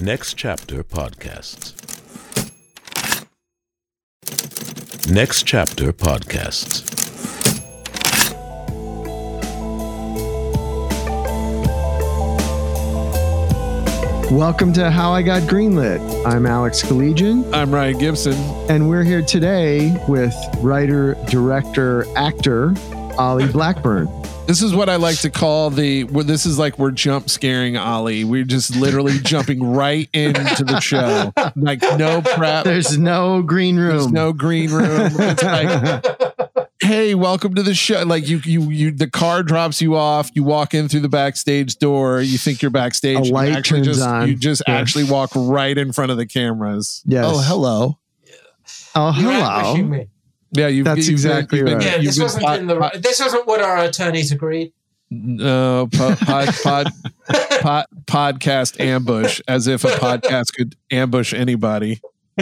Next Chapter Podcasts. Next Chapter Podcasts. Welcome to How I Got Greenlit. I'm Alex Collegian, I'm Ryan Gibson. and we're here today with writer, director, actor Olly Blackburn. This is what I like to call the. Well, this is like we're jump scaring Olly. We're just literally jumping right into the show, like no prep. There's no green room. There's no green room. It's like, hey, welcome to the show. Like you, you, you. The car drops you off. You walk in through the backstage door. You think you're backstage. A You light actually turns just, on. You just Yeah. actually walk right in front of the cameras. Yes. Oh, hello. oh, You're hello. Ambushing me. Yeah, you've, That's you've exactly been, right. Yeah, you've this been wasn't pod- in the. pod- this wasn't what our attorneys agreed. No, po- pod, pod, pod, podcast ambush, as if a podcast could ambush anybody.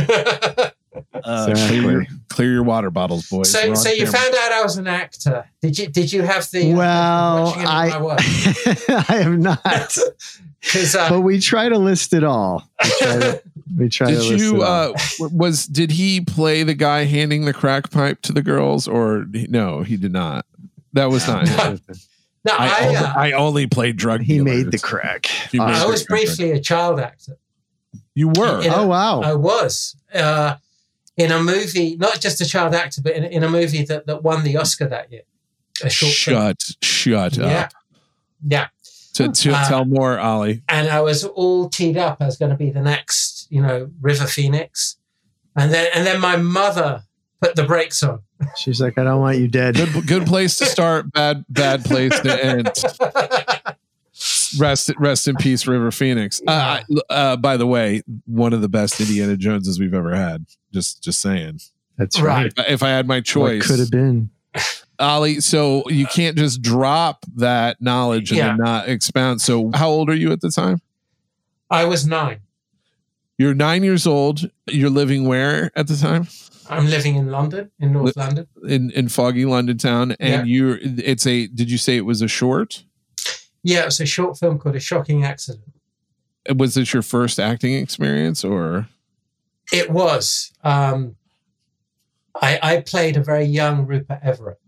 Uh, Exactly. clear, your, clear your water bottles, boys. We're so, so you camera. found out I was an actor. Did you? Did you have the? uh, Well, watching any of my work? I, I have not, uh, but we try to list it all. We try to, to Did you? Uh, was did he play the guy handing the crack pipe to the girls, or no? He did not. That was not. him. no, I, I, only, uh, I only played drug. he made the crack. He made I the was crack. briefly a child actor. You were. In a- Oh wow! I was uh, in a movie, not just a child actor, but in, in a movie that, that won the Oscar that year. A short film. Shut, shut Yeah, up. yeah. To, to Uh, tell more, Olly. and I was all teed up as going to be the next, you know, River Phoenix, and then and then my mother put the brakes on. She's like, I don't want you dead. Good, good place to start. Bad, bad place to end. Rest, rest in peace, River Phoenix. Uh, uh, by the way, one of the best Indiana Joneses we've ever had. Just, just saying. That's right. Right. If I had my What choice, could have been? Olly. So you can't just drop that knowledge and then not expound. So, how old are you at the time? I was nine. You're nine years old. You're living where at the time? I'm living in London, in North Li- London. In in foggy London town, and Yeah. you're. It's a. Did you say it was a short? Yeah, it was a short film called A Shocking Accident. Was this your first acting experience, or? It was. Um, I, I played a very young Rupert Everett,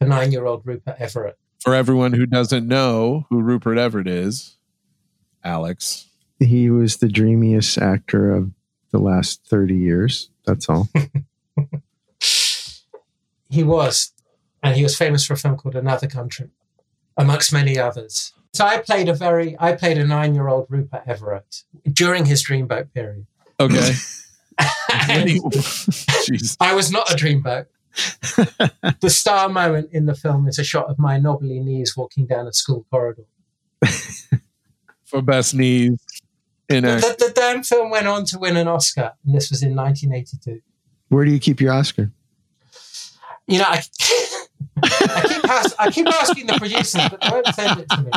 a nine-year-old Rupert Everett. for everyone who doesn't know who Rupert Everett is, Alex. He was the dreamiest actor of the last 30 years. That's all. He was, and he was famous for a film called Another Country, amongst many others. So I played a very, I played a nine-year-old Rupert Everett during his dreamboat period. Okay. I was not a dreamboat. the star moment in the film is a shot of my knobbly knees walking down a school corridor. For best knees in The, the, the damn film went on to win an Oscar, and this was in 1982. Where do you keep your Oscar? You know, I, I, keep, ask, I keep asking the producers, but they won't send it to me.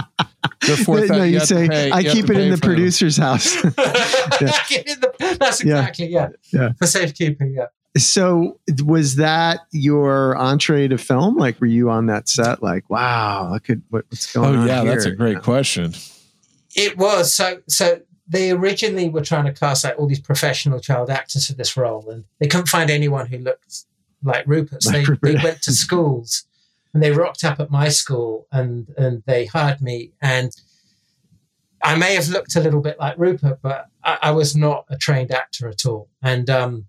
The no, you have to say, pay- I you keep it in the for them. producer's house. I in the- That's Yeah. exactly, yeah. Yeah. For safekeeping, yeah. so, was that your entree to film? Like, were you on that set? Like, wow, look at what, what's going oh, on. Oh yeah, that's a here? great question. It was. So, so they originally were trying to cast like all these professional child actors for this role, and they couldn't find anyone who looked like Rupert. So they, they went to schools, and they rocked up at my school, and and they hired me. And I may have looked a little bit like Rupert, but I, I was not a trained actor at all. And um,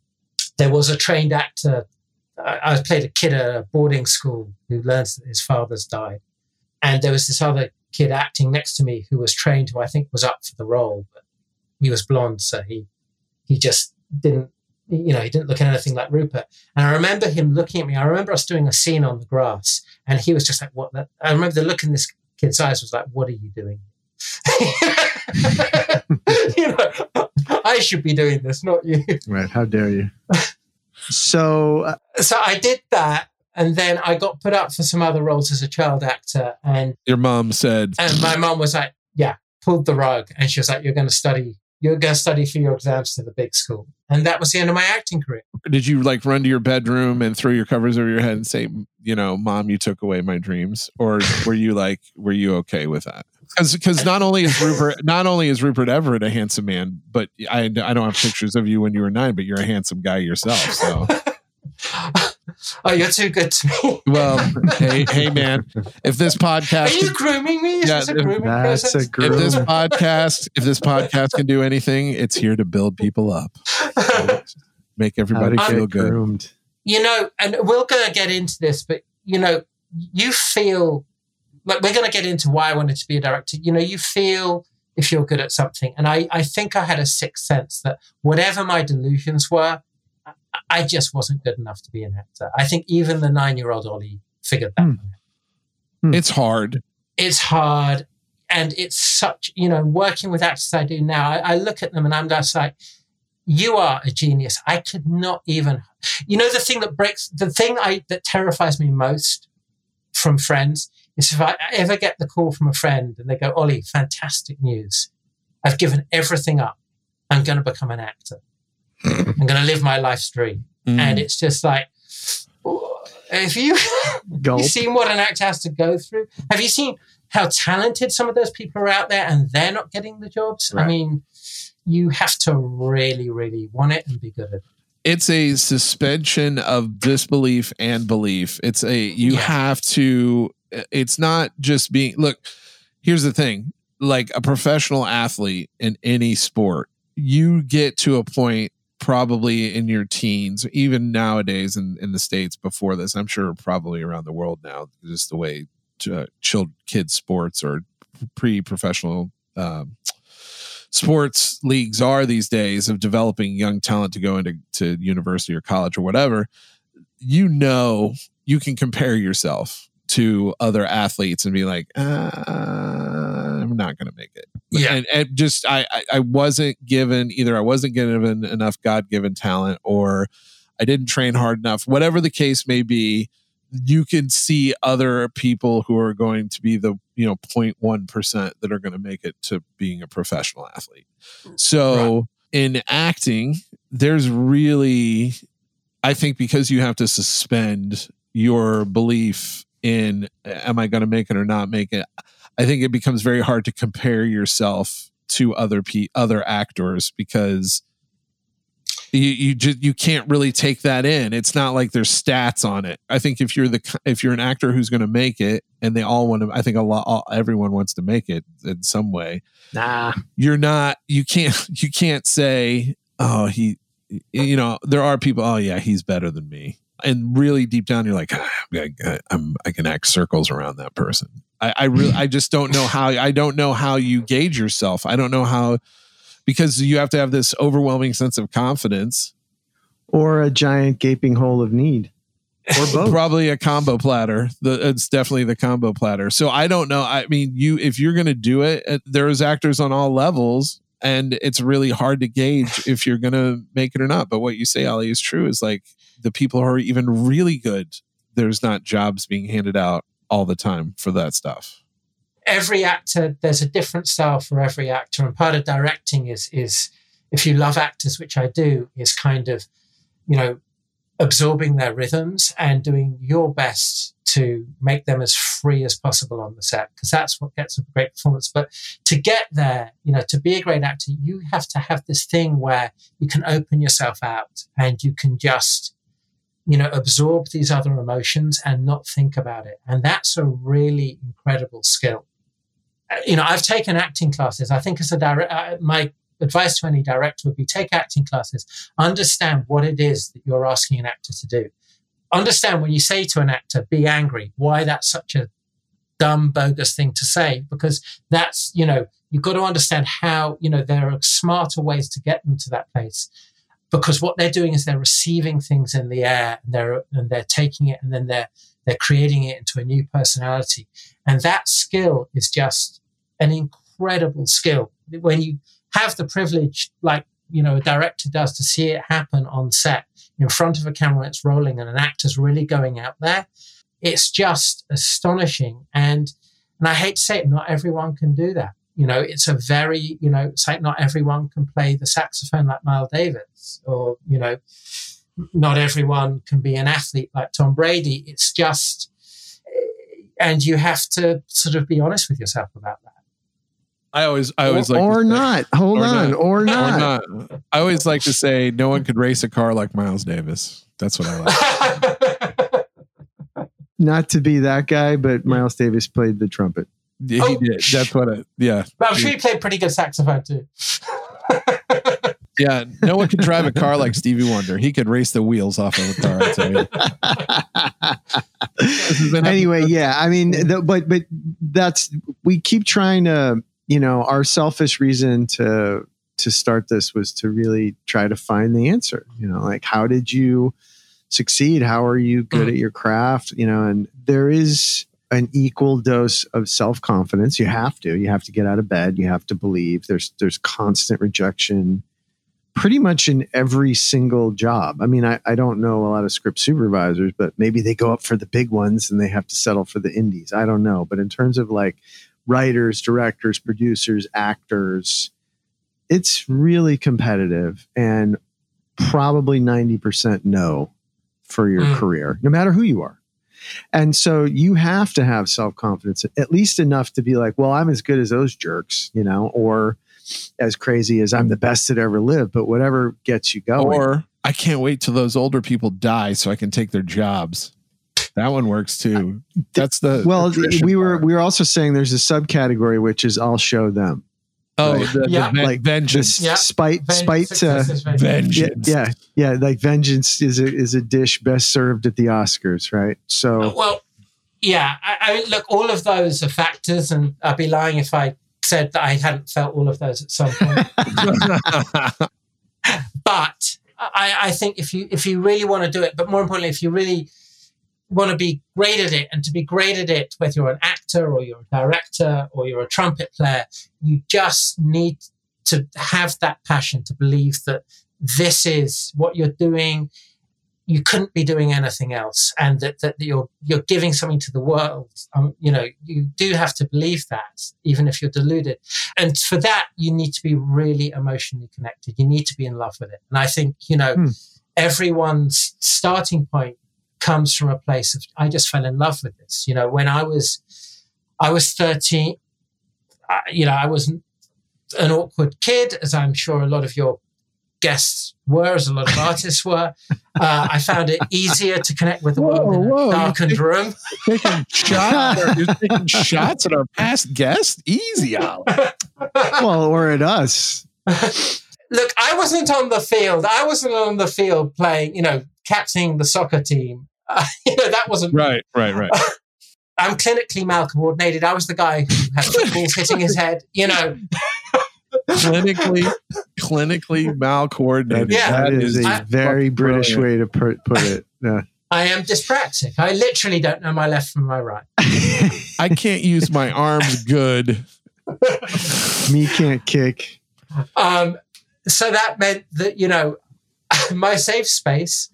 there was a trained actor. I, I played a kid at a boarding school who learns that his father's died, and there was this other kid acting next to me who was trained, who I think was up for the role, but he was blonde, so he he just didn't, you know, he didn't look anything like Rupert. And I remember him looking at me. I remember us doing a scene on the grass, and he was just like, "What?" That? I remember the look in this kid's eyes was like, "What are you doing?" you know, I should be doing this, not you. Right. How dare you? so, uh, So I did that, and then I got put up for some other roles as a child actor, and Your mom said, And my mom was like, yeah, pulled the rug. And she was like, you're going to study, you're going to study for your exams to the big school. And that was the end of my acting career. "Did you like run to your bedroom and throw your covers over your head and say, you know, mom, you took away my dreams?" Or were you like, were you okay with that? because not only is Rupert not only is Rupert Everett a handsome man, but I I don't have pictures of you when you were nine, but you're a handsome guy yourself. So oh, you're too good to me. well, hey hey man, if this podcast Are podcast you grooming me? Is Yeah, this a if grooming That's a process? if this podcast if this podcast can do anything, it's here to build people up, make How everybody to feel get good. groomed. you know, and we're going to get into this, but you know, you feel like we're going to get into why I wanted to be a director. You know, you feel if you're good at something, and I, I think I had a sixth sense that whatever my delusions were, I, I just wasn't good enough to be an actor. I think even the nine-year-old Olly figured that. Hmm. one out. It's hard. It's hard, and it's such you know, working with actors I do now. I, I look at them and I'm just like, you are a genius. I could not even, you know, the thing that breaks, the thing I that terrifies me most from friends is if I ever get the call from a friend and they go, Olly, fantastic news. I've given everything up. I'm going to become an actor. I'm going to live my life dream. Mm. And it's just like, if you, Gulp. you seen what an actor has to go through? Have you seen how talented some of those people are out there and they're not getting the jobs? I mean, you have to really, really want it and be good at it. it's a suspension of disbelief and belief. It's a you Yeah. have to it's not just being look, here's the thing. Like a professional athlete in any sport, you get to a point probably in your teens, even nowadays in, in the States before this, I'm sure probably around the world now, just the way uh, child kids sports or pre-professional um, sports leagues are these days of developing young talent to go into to university or college or whatever you know you can compare yourself to other athletes and be like uh, i'm not going to make it. Yeah. and, and just I, I i wasn't given either i wasn't given enough god-given talent or i didn't train hard enough. Whatever the case may be you can see other people who are going to be the you know 0.1% that are going to make it to being a professional athlete. So in acting there's really i think because you have to suspend your belief in am i going to make it or not make it? I think it becomes very hard to compare yourself to other pe- other actors because you you just you can't really take that in. It's not like there's stats on it. I think if you're the if you're an actor who's going to make it and they all want to i think a lot all, everyone wants to make it in some way. Nah. you're not you can't you can't say oh he you know there are people oh yeah he's better than me and really deep down you're like "Ah, I, I'm, I can act circles around that person. I, I really I just don't know how I don't know how you gauge yourself. I don't know how because you have to have this overwhelming sense of confidence. Or a giant gaping hole of need. Or both. probably a combo platter. The, it's definitely the combo platter. So i don't know. I mean you if you're going to do it uh, there's actors on all levels and it's really hard to gauge if you're going to make it or not. But what you say Olly is true. Is like the people who are even really good there's not jobs being handed out all the time for that stuff. Every actor there's a different style for every actor and part of directing is is if you love actors which i do is kind of you know absorbing their rhythms and doing your best to make them as free as possible on the set because that's what gets a great performance. But to get there you know to be a great actor you have to have this thing where you can open yourself out and you can just you know absorb these other emotions and not think about it. And that's a really incredible skill. Uh, you know i've taken acting classes. I think as a direct uh, my advice to any director would be take acting classes. Understand what it is that you're asking an actor to do. Understand when you say to an actor. Be angry. Why that's such a dumb bogus thing to say. Because that's you know you've got to understand how you know there are smarter ways to get them to that place because what they're doing is they're receiving things in the air and they're and they're taking it and then they're they're creating it into a new personality. And that skill is just an incredible skill. When you have the privilege like you know a director does to see it happen on set in front of a camera it's rolling and an actor's really going out there it's just astonishing. And and i hate to say it not everyone can do that you know it's a very you know it's like not everyone can play the saxophone like miles davis or you know not everyone can be an athlete like tom brady it's just eh, and you have to sort of be honest with yourself about that I always, I always or, like to or say- not. Hold Or on, not. or or not. not. I always like to say, no one could race a car like Miles Davis. That's what I like. Not to be that guy, but Miles Davis played the trumpet. Yeah, he Oh, did. That's what it. Yeah, but I'm sure he played pretty good saxophone too. yeah. No one could drive a car like Stevie Wonder. He could race the wheels off of a car. I tell you. This has been anyway, yeah, I mean, the, but but that's we keep trying to, you know, our selfish reason to to start this was to really try to find the answer. You know, like how did you succeed? How are you good mm. at your craft? You know, and there is an equal dose of self confidence. You have to. You have to get out of bed. You have to believe. There's there's constant rejection pretty much in every single job. I mean, I, I don't know a lot of script supervisors, but maybe they go up for the big ones and they have to settle for the indies. I don't know. But in terms of like writers, directors, producers, actors, it's really competitive and probably 90% no for your Mm. career, no matter who you are. And so you have to have self confidence, at least enough to be like, well, I'm as good as those jerks, you know, or as crazy as I'm the best that ever lived, but whatever gets you going. Or I can't wait till those older people die so I can take their jobs. That one works too. Uh, That's the well, we were part. we were also saying there's a subcategory which is I'll show them. Oh right. the, the Yeah. ven- Like vengeance, This Yeah. spite Ven- spite uh, success vengeance. yeah, yeah, yeah, like vengeance is a is a dish best served at the Oscars, right? So Well, yeah. I, I mean, look, all of those are factors, and I'd be lying if I said that I hadn't felt all of those at some point. but I, I think if you if you really want to do it, but more importantly, if you really want to be great at it, and to be great at it, whether you're an actor or you're a director or you're a trumpet player, you just need to have that passion to believe that this is what you're doing. You couldn't be doing anything else, and that, that you're you're giving something to the world. Um, you know, you do have to believe that, even if you're deluded. And for that, you need to be really emotionally connected. You need to be in love with it. And I think, you know, Hmm. everyone's starting point comes from a place of, I just fell in love with this. You know, when I was, I was 13, I, you know, I was an awkward kid, as I'm sure a lot of your guests were, as a lot of artists were. Uh, I found it easier to connect with the Whoa, world in whoa, a darkened think- room. taking shots. You're taking shots at our past guest. Easy, Al. well, or at us. Look, I wasn't on the field. I wasn't on the field playing, you know, captaining the soccer team. Uh, you know, that wasn't. Right, right, right. I'm clinically malcoordinated. I was the guy who had footballs hitting his head. You know, clinically, clinically malcoordinated. Yeah. that is, a I- very British way to put, put it. Yeah. I am dyspraxic. I literally don't know my left from my right. I can't use my arms good. Me can't kick. Um, so that meant that you know, my safe space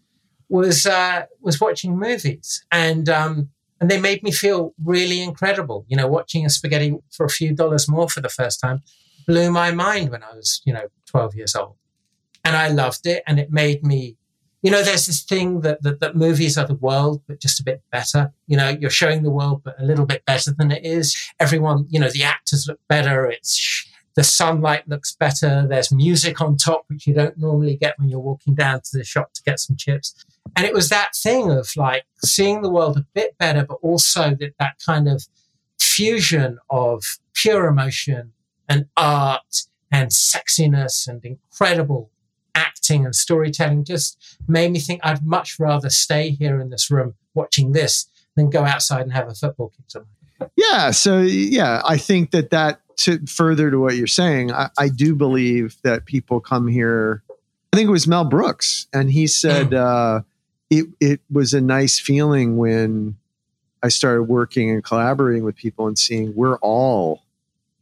was uh, was watching movies, and um, and they made me feel really incredible. You know, watching a spaghetti for a few dollars more for the first time blew my mind when I was you know twelve years old, and I loved it, and it made me. You know, there's this thing that, that that movies are the world, but just a bit better. You know, you're showing the world, but a little bit better than it is. Everyone, you know, the actors look better. It's the sunlight looks better. There's music on top, which you don't normally get when you're walking down to the shop to get some chips. And it was that thing of like seeing the world a bit better, but also that, that kind of fusion of pure emotion and art and sexiness and incredible acting and storytelling just made me think I'd much rather stay here in this room watching this than go outside and have a football kick. Yeah. So yeah, I think that that to further to what you're saying, I, I do believe that people come here. I think it was Mel Brooks, and he said uh, it it was a nice feeling when I started working and collaborating with people and seeing we're all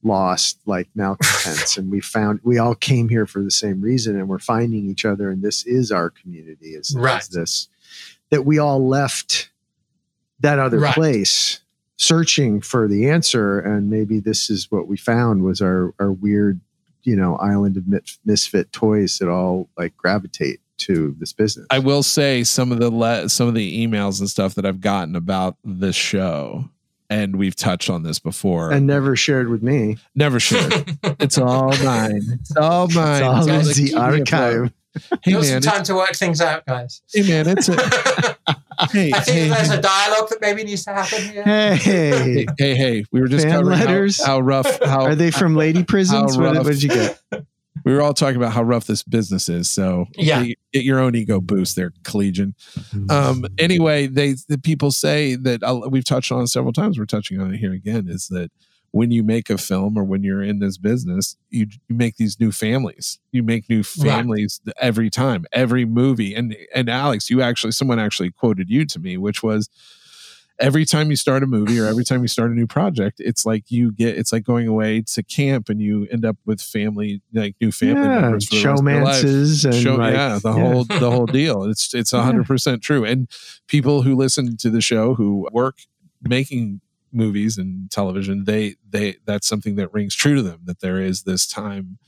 lost like malcontents and we found we all came here for the same reason and we're finding each other and this is our community is, is Right. this that we all left that other Right. place searching for the answer and maybe this is what we found was our our weird you know island of misfit toys that all like gravitate to this business I will say some of the le- some of the emails and stuff that I've gotten about this show and we've touched on this before. and never shared with me. never shared. it's all mine. It's all mine. It's all It's in all the keep me afloat. archive. Hey Got some man, time to work things out, guys. it's, hey man, it's a hey, I think hey, there's hey, a dialogue that maybe needs to happen here. Hey, hey, hey, hey, we were just Fan covering how- letters? How, rough. How are they from lady prisons? how What, rough. what did you get? we were all talking about how rough this business is. So Yeah. get, get your own ego boost there, collegian. Um, anyway, they the people say that uh, we've touched on several times. We're touching on it here again. Is that when you make a film or when you're in this business, you, you make these new families. You make new families every time, every movie. And and Alex, you actually someone actually quoted you to me, which was every time you start a movie or every time you start a new project, it's like you get it's like going away to camp and you end up with family like new family yeah, members for the rest of your life showmances and show like, yeah the yeah. whole the whole deal it's it's a hundred percent true and people who listen to the show who work making movies and television they they that's something that rings true to them that there is this time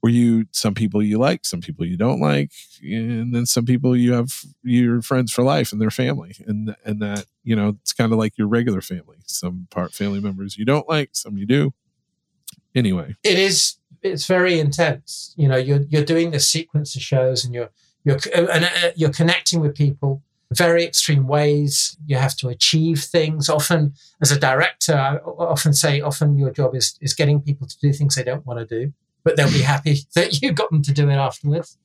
where you some people you like some people you don't like and then some people you have your friends for life and their family and and that you know it's kind of like your regular family. Some part family members you don't like some you do. Anyway. It is it's very intense. You know you're you're doing this sequence of shows and you're you're and uh, you're connecting with people very extreme ways you have to achieve things. Often as a director i often say often your job is is getting people to do things they don't want to do but they'll be happy that you got them to do it afterwards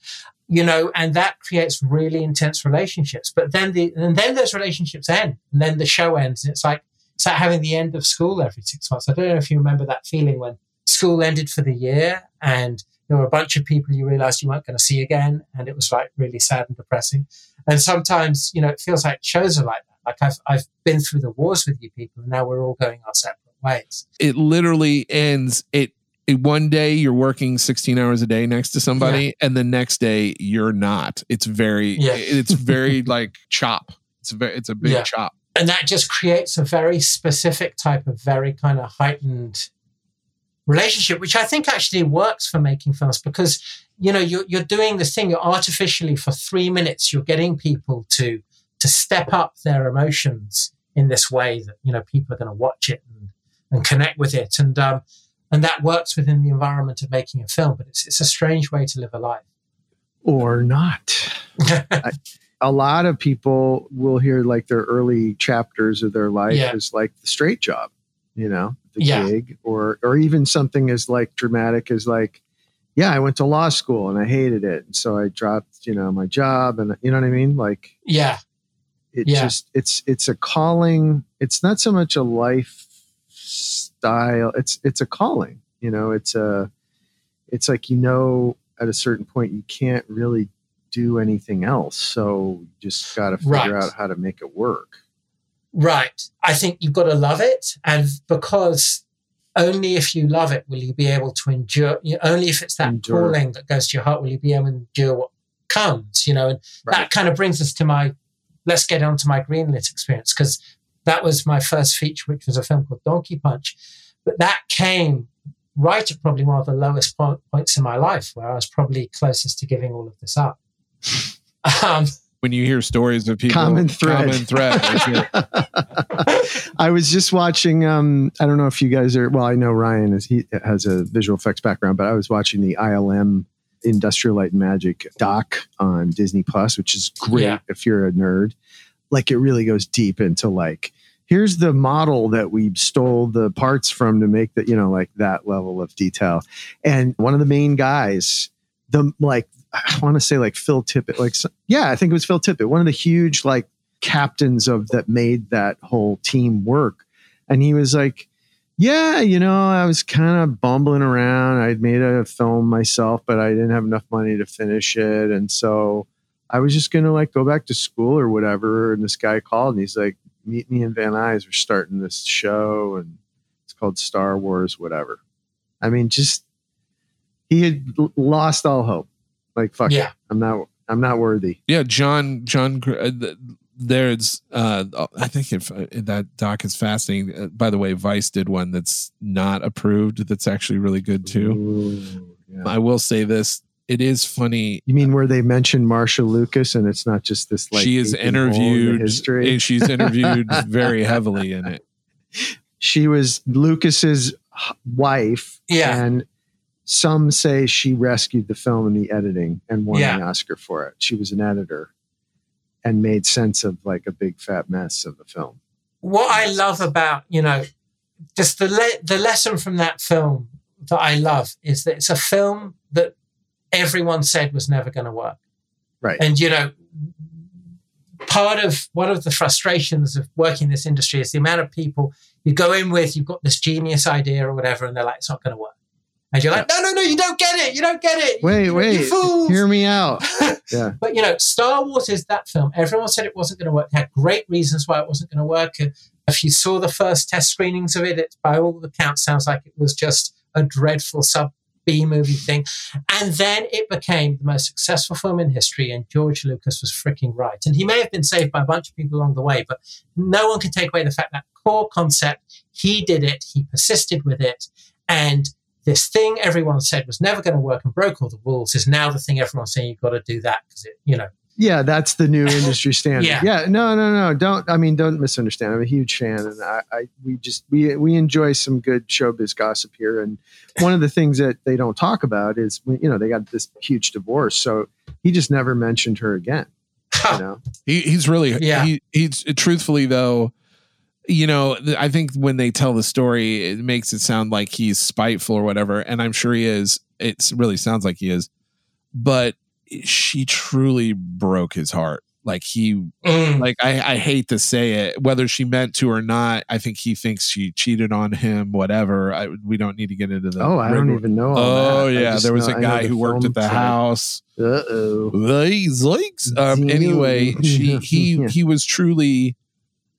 you know and that creates really intense relationships. But then the and then those relationships end and then the show ends and it's like it's like having the end of school every six months. I don't know if you remember that feeling when school ended for the year and there were a bunch of people you realized you weren't going to see again and it was like really sad and depressing. And sometimes you know it feels like shows are like that. Like i've, I've been through the wars with you people and now we're all going our separate ways. It literally ends it, it one day you're working 16 hours a day next to somebody and the next day you're not. It's very Yeah. it's very like chop. It's very it's a big Yeah. chop. And that just creates a very specific type of very kind of heightened relationship which i think actually works for making films because you know you're, you're doing this thing you're artificially for three minutes you're getting people to to step up their emotions in this way that you know people are going to watch it and, and connect with it and um and that works within the environment of making a film but it's, it's a strange way to live a life or not. A lot of people will hear like their early chapters of their life Yeah. is like the straight job, you know, the Yeah. gig, or or even something as like dramatic as like, yeah, I went to law school and I hated it, and so I dropped, you know, my job, and you know what I mean, like yeah. it Yeah. just it's it's a calling. It's not so much a lifestyle it's it's a calling you know? It's a it's like you know at a certain point you can't really do anything else. So you just got to figure Right. out how to make it work Right. I think you've got to love it. And because only if you love it will you be able to endure, you know, only if it's that Endure. calling that goes to your heart will you be able to endure what comes, you know. And that kind of brings us to my, let's get on to my greenlit experience because that was my first feature, which was a film called Donkey Punch. But that came right at probably one of the lowest po- points in my life where I was probably closest to giving all of this up. um, when you hear stories of people common thread. common thread right i was just watching um i don't know if you guys are well i know ryan is he has a visual effects background but i was watching the ilm industrial light and magic doc on disney plus which is great Yeah. if you're a nerd. Like it really goes deep into like here's the model that we stole the parts from to make that you know like that level of detail. And one of the main guys the like i want to say like phil tippett like yeah i think it was phil tippett one of the huge like captains of that made that whole team work. And he was like yeah you know i was kind of bumbling around. I'd made a film myself but i didn't have enough money to finish it. And so i was just gonna like go back to school or whatever. And this guy called and he's like meet me in van nuys. We're starting this show and it's called star wars whatever. I mean just he had lost all hope like fuck it. Yeah. i'm not i'm not worthy yeah john john uh, th- there's uh i think if uh, that doc is fascinating uh, by the way vice did one that's not approved that's actually really good too Ooh, yeah. i will say this it is funny You mean where they mention Marcia Lucas and it's not just this like she is hole in interviewed history? and she's interviewed very heavily in it she was Lucas's wife. Yeah. And some say she rescued the film in the editing and won Yeah. the Oscar for it. She was an editor and made sense of like a big fat mess of the film. what I love about you know just the le- the lesson from that film that I love is that it's a film that everyone said was never going to work. Right. And you know, part of one of the frustrations of working in this industry is the amount of people you go in with, you've got this genius idea or whatever, and they're like, it's not going to work. And you're like, no, no, no, you don't get it. You don't get it. Wait, You- wait, You fools. hear me out. Yeah. But you know, Star Wars is that film. Everyone said it wasn't going to work. Had great reasons why it wasn't going to work. If you saw the first test screenings of it, it by all accounts sounds like it was just a dreadful sub B movie thing. And then it became the most successful film in history, and George Lucas was freaking right. And he may have been saved by a bunch of people along the way, but no one can take away the fact that core concept, he did it, he persisted with it, and this thing everyone said was never going to work and broke all the rules is now the thing everyone's saying you've got to do that because it, you know, Yeah, that's the new industry standard. Yeah. yeah. No, no, no. Don't. I mean, don't misunderstand. I'm a huge fan, and I, I, we just we we enjoy some good showbiz gossip here. And one of the things that they don't talk about is, you know, they got this huge divorce, so he just never mentioned her again. You know, He, he's really Yeah. He, he's truthfully though, you know, I think when they tell the story, it makes it sound like he's spiteful or whatever, and I'm sure he is. It really sounds like he is, but she truly broke his heart. Like he, Mm. like I, I hate to say it, whether she meant to or not. I think he thinks she cheated on him. Whatever. I, we don't need to get into the. oh, I don't even know. Oh that. Yeah, there was know- a I know guy who worked at the side. house. Uh oh. Likes, likes. Um, anyway, she he he was truly,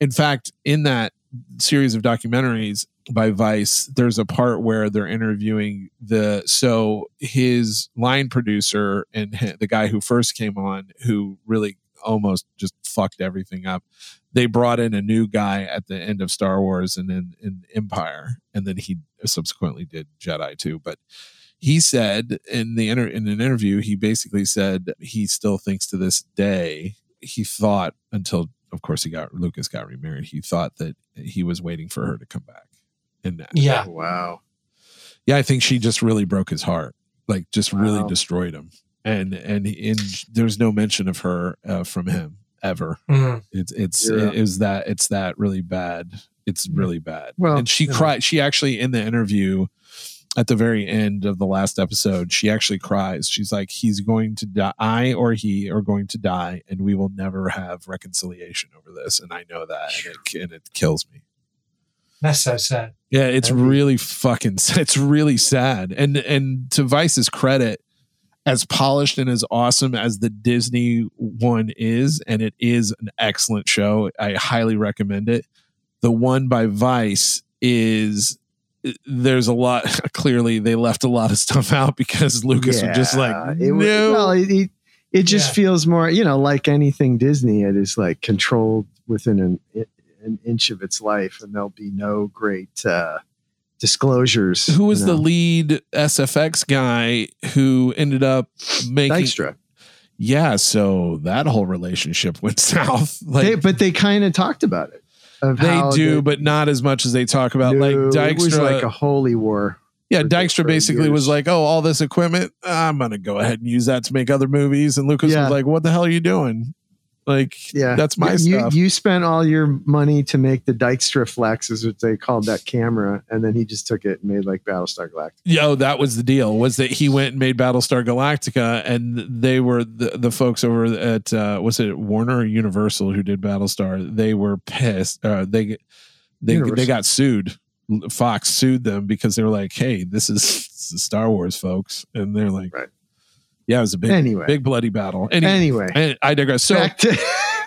in fact, in that series of documentaries by Vice, there's a part where they're interviewing the so his line producer and the guy who first came on, who really almost just fucked everything up. They brought in a new guy at the end of Star Wars and then in Empire, and then he subsequently did Jedi too. But he said in the inter- in an interview, he basically said he still thinks to this day he thought until of course he got Lucas got remarried. He thought that he was waiting for her to come back, and that, yeah. Oh, wow. yeah, I think she just really broke his heart, like just really destroyed him. And and and there's no mention of her uh, from him ever. Mm. It's it's Yeah. it is that it's that really bad. It's really bad. Well, and she you know. cried. She actually in the interview at the very end of the last episode, she actually cries. She's like, "He's going to die. I or he are going to die, and we will never have reconciliation over this." And I know that, and it, and it kills me. That's so sad. Yeah, it's really fucking. It's really sad. And and to Vice's credit, as polished and as awesome as the Disney one is, and it is an excellent show. I highly recommend it. The one by Vice is there's a lot. Clearly, they left a lot of stuff out because Lucas was just like, Yeah, it, no. Well, it, it, it just Yeah. feels more, you know, like anything Disney. It is like controlled within an an inch of its life, and there'll be no great uh, disclosures. who was you the lead SFX guy who ended up making? Dykstra? Yeah, so that whole relationship went south. Like They, but they kind of talked about it. They do, the- but not as much as they talk about. like No, Dykstra, it was like a holy war. yeah, Dykstra basically was like, "Oh, all this equipment, I'm gonna go ahead and use that to make other movies." And Lucas Yeah. was like, "What the hell are you doing? Like, Yeah, that's my you, stuff." You spent all your money to make the Dykstraflex, is what they called that camera, and then he just took it and made like Battlestar Galactica. Yo, that was the deal. Was that he went and made Battlestar Galactica, and they were the, the folks over at uh, was it Warner or Universal who did Battlestar? They were pissed. Uh, they they they got sued. Fox sued them because they were like, "Hey, this is, this is Star Wars, folks," and they're like, Right. "Yeah, it was a big, Anyway. big bloody battle." Anyway, Anyway, and I digress. So, back to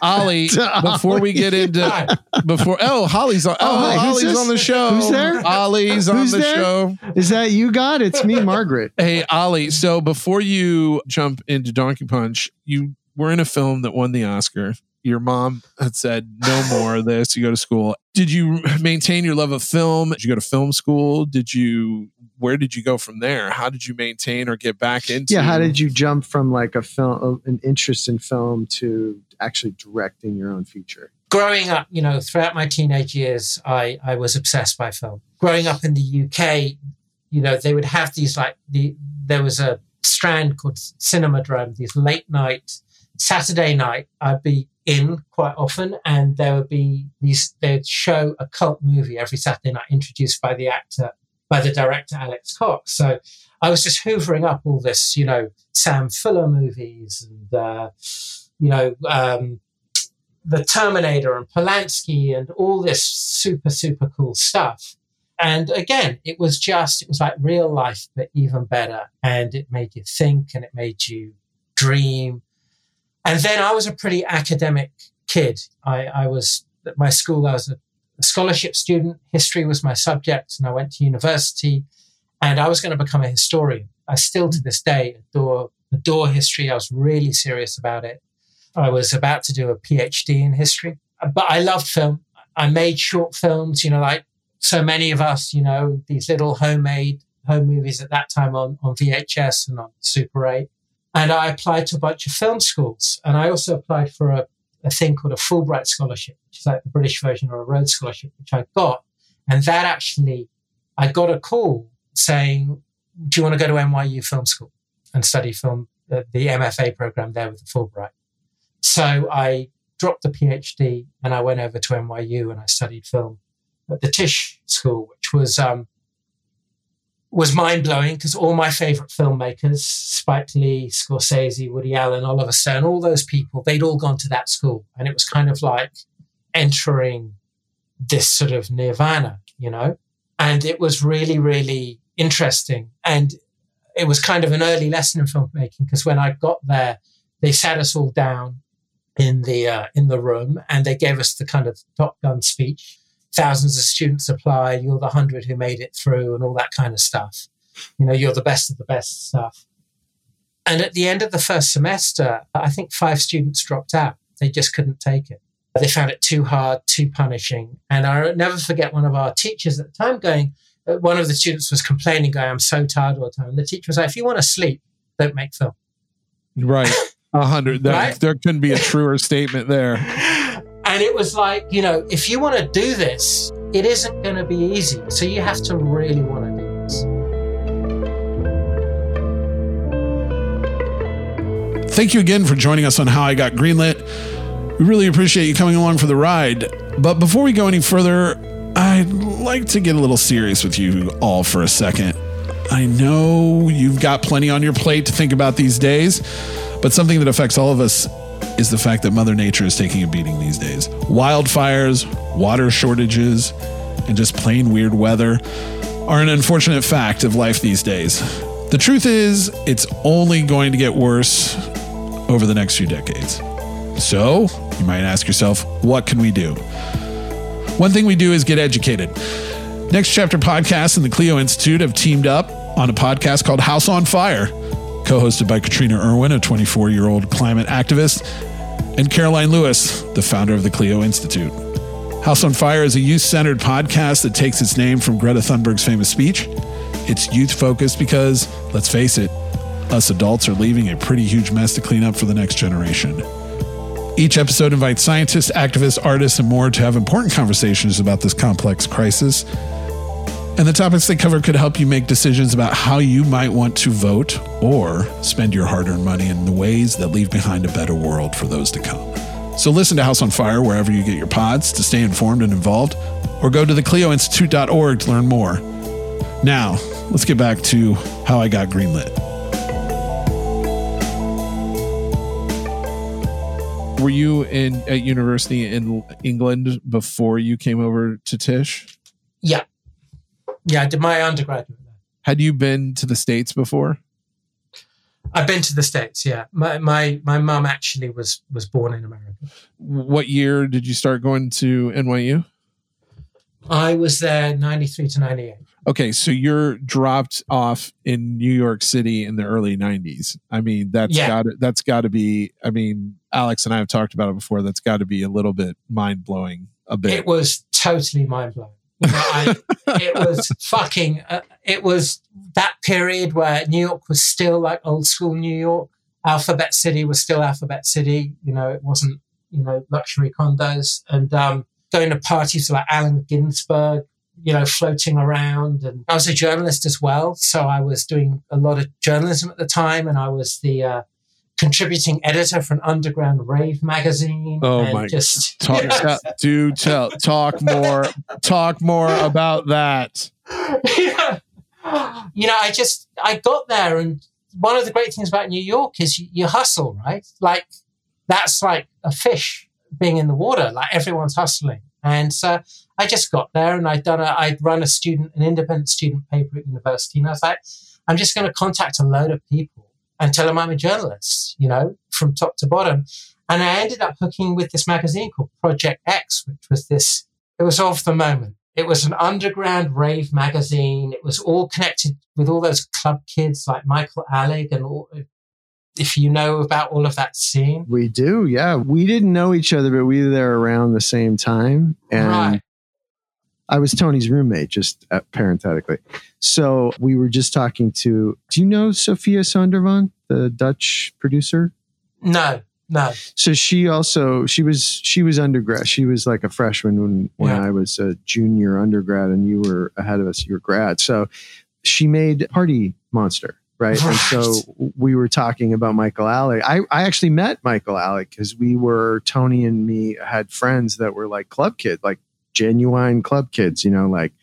Olly, to before we get into before oh Holly's on oh, Oh, hi, who's Olly's this? on the show. Who's there? Olly's on Who's the there? show. is that you got? It's me, Margaret. Hey, Olly. So before you jump into Donkey Punch, you were in a film that won the Oscar. Your mom had said no more of this. You go to school. Did you maintain your love of film? Did you go to film school? Did you where did you go from there? How did you maintain or get back into? Yeah, how did you jump from like a film, an interest in film, to actually directing your own feature? growing up, you know, throughout my teenage years, I, I was obsessed by film. Growing up in the UK, you know, they would have these like the there was a strand called Cinemadrome, these late night Saturday night. I'd be in quite often, and there would be these. They'd show a cult movie every Saturday night, introduced by the actor, by the director Alex Cox. So I was just hoovering up all this, you know, Sam Fuller movies and uh, you know. Um, the Terminator and Polanski and all this super, super cool stuff. And again, it was just, it was like real life, but even better. And it made you think and it made you dream. And then I was a pretty academic kid. I, I was at my school, I was a, a scholarship student. History was my subject, and I went to university and I was going to become a historian. I still to this day adore, adore history. I was really serious about it. I was about to do a PhD in history, but I loved film. I made short films, you know, like so many of us, you know, these little homemade home movies at that time on, on VHS and on Super 8. And I applied to a bunch of film schools. And I also applied for a, a thing called a Fulbright Scholarship, which is like the British version of a Rhodes Scholarship, which I got. And that actually, I got a call saying, Do you want to go to NYU Film School and study film, uh, the MFA program there with the Fulbright? So I dropped the PhD and I went over to NYU and I studied film at the Tisch School, which was um, was mind blowing because all my favorite filmmakers, Spike Lee, Scorsese, Woody Allen, Oliver Stone, all those people, they'd all gone to that school. And it was kind of like entering this sort of nirvana, you know? And it was really, really interesting. And it was kind of an early lesson in filmmaking because when I got there, they sat us all down in the uh, in the room, and they gave us the kind of Top Gun speech. Thousands of students apply, You're the hundred who made it through, and all that kind of stuff. You know, you're the best of the best stuff. And at the end of the first semester, I think five students dropped out. They just couldn't take it. They found it too hard, too punishing. And I'll never forget one of our teachers at the time going, uh, one of the students was complaining, going, I'm so tired all the time. And the teacher was like, if you want to sleep, don't make film. Right. A hundred. Right? there couldn't be a truer statement there. And it was like, you know, if you want to do this, it isn't going to be easy. So you have to really want to do this. Thank you again for joining us on How I Got Greenlit. We really appreciate you coming along for the ride. But before we go any further, I'd like to get a little serious with you all for a second. I know you've got plenty on your plate to think about these days, but something that affects all of us is the fact that Mother Nature is taking a beating these days. Wildfires, water shortages, and just plain weird weather are an unfortunate fact of life these days. The truth is, it's only going to get worse over the next few decades. So, you might ask yourself, what can we do? One thing we do is get educated. Next Chapter Podcast and the CLEO Institute have teamed up on a podcast called House on Fire, co hosted by Katrina Irwin, a 24 year old climate activist, and Caroline Lewis, the founder of the CLEO Institute. House on Fire is a youth centered podcast that takes its name from Greta Thunberg's famous speech. It's youth focused because, let's face it, us adults are leaving a pretty huge mess to clean up for the next generation. Each episode invites scientists, activists, artists, and more to have important conversations about this complex crisis. And the topics they cover could help you make decisions about how you might want to vote or spend your hard earned money in the ways that leave behind a better world for those to come. So listen to House on Fire wherever you get your pods to stay informed and involved, or go to thecleoinstitute.org to learn more. Now, let's get back to how I got greenlit. Were you in at university in England before you came over to Tisch? Yeah. Yeah, I did my undergraduate there. Had you been to the States before? I've been to the States, yeah. My my my mum actually was was born in America. What year did you start going to NYU? I was there 93 to 98. Okay, so you're dropped off in New York City in the early 90s. I mean, that's Yeah. got that's got to be I mean, Alex and I have talked about it before. That's got to be a little bit mind-blowing a bit. It was totally mind blowing. It was fucking. Uh, it was that period where New York was still like old school New York. Alphabet City was still Alphabet City. You know, it wasn't you know luxury condos and um, going to parties like Allen Ginsberg. You know, floating around, and I was a journalist as well, so I was doing a lot of journalism at the time, and I was the uh, contributing editor for an underground rave magazine. Oh and my- Just Talk, tell- do tell, talk more, talk more about that. yeah. You know, I just I got there, and one of the great things about New York is you, you hustle, right? Like that's like a fish being in the water. Like everyone's hustling, and so I just got there, and I'd done a I'd run a student an independent student paper at university, and I was like, I'm just going to contact a load of people and tell them I'm a journalist, you know, from top to bottom. And I ended up hooking with this magazine called Project X, which was this. It was of the moment. It was an underground rave magazine. It was all connected with all those club kids like Michael Alig and all. If you know about all of that scene, We do, yeah. We didn't know each other, but we were there around the same time. And Right. I was Tony's roommate, just uh, parenthetically. So we were just talking to, do you know Sophia Sondervan, the Dutch producer? no, no, So she also she was she was undergrad. She was like a freshman when when Yeah. I was a junior undergrad, and you were ahead of us. You were grad. So she made Party Monster, right? And so we were talking about Michael Alig. I I actually met Michael Alig because we were Tony and me had friends that were like club kid, like genuine club kids. You know, like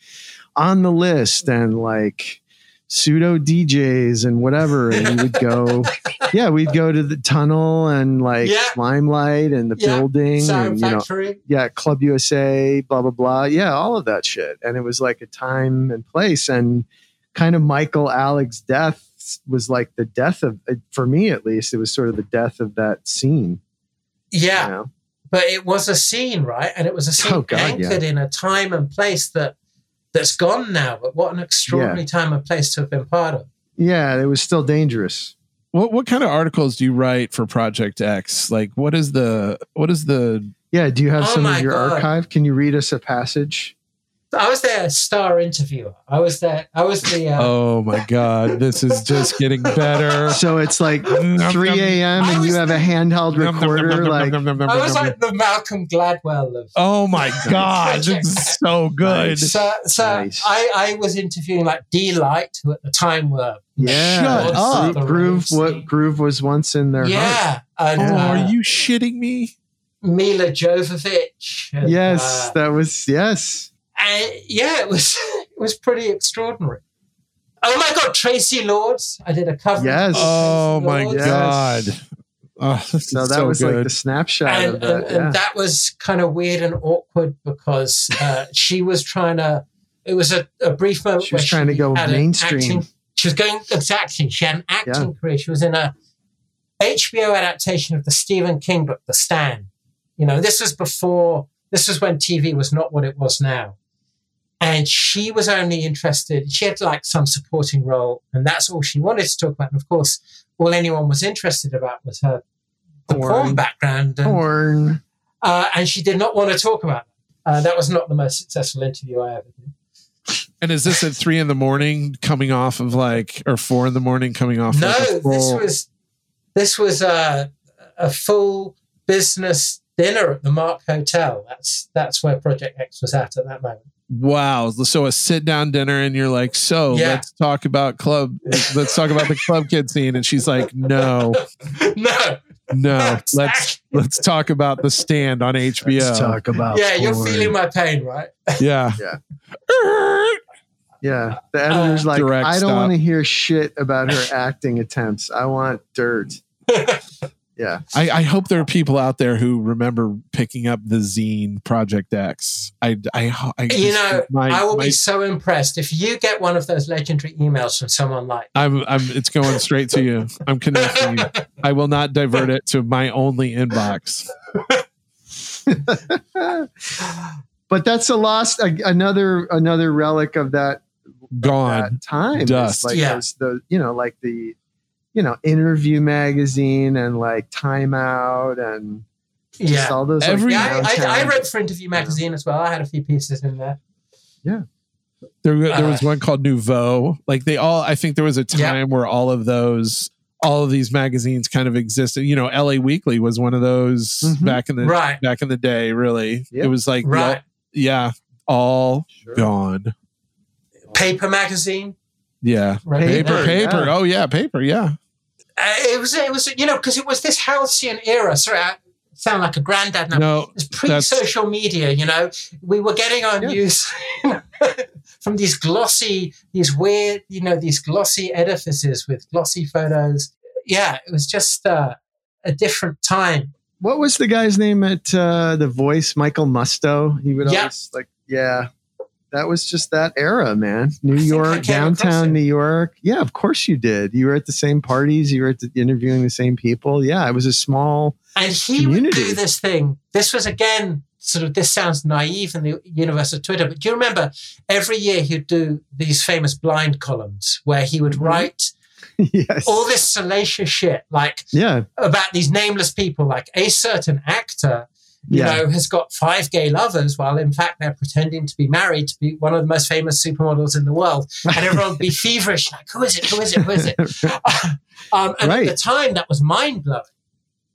on the list and like pseudo DJs and whatever. And we would go, yeah, we'd go to the tunnel and like Yeah. Limelight and the Yeah. building Sound and, you know, yeah, Club USA, blah, blah, blah. Yeah, all of that shit. And it was like a time and place. And kind of Michael Alig's death was like the death of, for me at least, it was sort of the death of that scene. yeah. You know? But it was a scene, right? And it was a oh, scene Oh, God, anchored in a time and place that that's gone now. But what an extraordinary time and place to have been part of. Yeah, it was still dangerous. What what kind of articles do you write for Project X? Like, what is the what is the Yeah. Do you have Oh some of your God. archive? Can you read us a passage? I was their star interviewer. I was there. I was the. Uh, Oh my god, this is just getting better. So it's like 3 a.m. And you was have a handheld recorder. nom, nom, Like, I was like the Malcolm Gladwell of. Oh my god, this is so good. So, so Nice. I, I was interviewing like Deee-Lite, who at the time were yeah. Shut up. Groove, The what Groove was once in their yeah, and Oh, uh, are you shitting me? Milla Jovovich. and, Yes, uh, that was, yes. And yeah, it was it was pretty extraordinary. Oh my god, Traci Lords! I did a cover. Yes. Oh my god. Oh, So that so was good. like the snapshot and, of that. and, yeah. and that was kind of weird and awkward because uh, she was trying to. It was a, a brief moment. She was where trying to go mainstream. acting- she was going exactly. She had an acting career. She was in a HBO adaptation of the Stephen King book, The Stand. You know, this was before. This was when TV was not what it was now. And she was only interested, she had like some supporting role, and that's all she wanted to talk about. And of course, all anyone was interested about was her the Porn. porn background. And, Porn. uh, and she did not want to talk about that. Uh, that was not the most successful interview I ever did. and is this at three in the morning coming off of like or four in the morning coming off No, a this was this was a, a full business dinner at the Mark Hotel. That's that's where Project X was at at that moment. Wow. So a sit down dinner and you're like, so Yeah. let's talk about club let's talk about the club kid scene. And she's like, no, no, no, That's let's let's talk about the stand on HBO. Let's talk about yeah, you're feeling my pain, right? Yeah. Yeah. Yeah. The editor's Uh, like, I don't want to hear shit about her acting attempts. I want dirt. Yeah. I, I hope there are people out there who remember picking up the zine Project X. I, I, I you know, my- I will my- be so impressed if you get one of those legendary emails from someone like. I'm, I'm, it's going straight to you. I'm connecting you. I will not divert it to my only inbox. but that's a lost a, another another relic of that Gone. that time. It's Dust. Like Yeah. those, the you know like the you know interview magazine and like Time Out and just Yeah. all those like, Every- Yeah, I, I, I downtown- wrote for Interview Magazine as well. I had a few pieces in there. Yeah. There, there was Uh, one called Nouveau. Like they all, I think there was a Yeah. time where all of those, all of these magazines kind of existed. You know, LA Weekly was one of those Mhm. back in the Right. back in the day. Really, Yep. it was like the- Right. yeah, all gone. Paper magazine. Yeah, Right. paper, Paper, paper. yeah. Oh yeah, paper. Yeah, Uh, it was, it was, you know, because it was this halcyon era. Sorry, I sound like a granddad now. no, It was pre-social media, you know. We were getting our Yeah. news from these glossy, these weird, you know, these glossy edifices with glossy photos. Yeah, it was just uh, a different time. What was the guy's name at uh, The Voice? Michael Musto. He would Yeah. always like, yeah. That was just that era, man. New I York, downtown. New York. Yeah, of course you did. You were at the same parties. You were at the, interviewing the same people. Yeah, it was a small. And he would do this thing. This was again sort of this sounds naive in the universe of Twitter, but do you remember every year he'd do these famous blind columns where he would Mhm. write yes. all this salacious shit like yeah. about these nameless people, like a certain actor, you Yeah. know, has got five gay lovers while in fact they're pretending to be married to be one of the most famous supermodels in the world. And everyone would be feverish, like, who is it? Who is it? Who is it? um, and Right. at the time, that was mind blowing.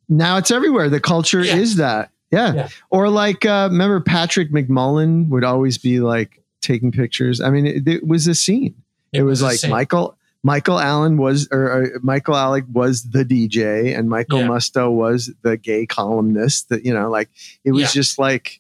now it's everywhere. The culture Yeah. is that. Yeah. Yeah. Or like, uh, remember Patrick McMullan would always be like taking pictures. I mean, it, it was a scene. It, was, a like scene. Michael Michael Allen was or, or Michael Alig was the DJ and Michael Yeah. Musto was the gay columnist that you know like it was Yeah. just like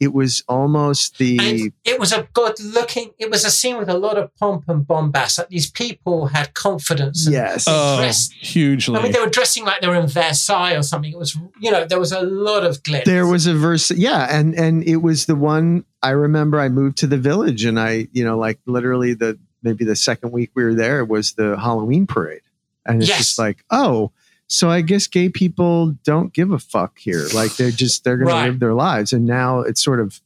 it was almost the And it was a good looking, it was a scene with a lot of pomp and bombast. Like these people had confidence. and yes oh, dressed- hugely. I mean, they were dressing like they were in Versailles or something. It was, you know, there was a lot of glitz. there was a verse yeah and and it was the one I remember I moved to the village and I you know like literally the maybe the second week we were there was the Halloween parade and it's Yes. just like oh so I guess gay people don't give a fuck here like they're just they're going Right. to live their lives and now it's sort of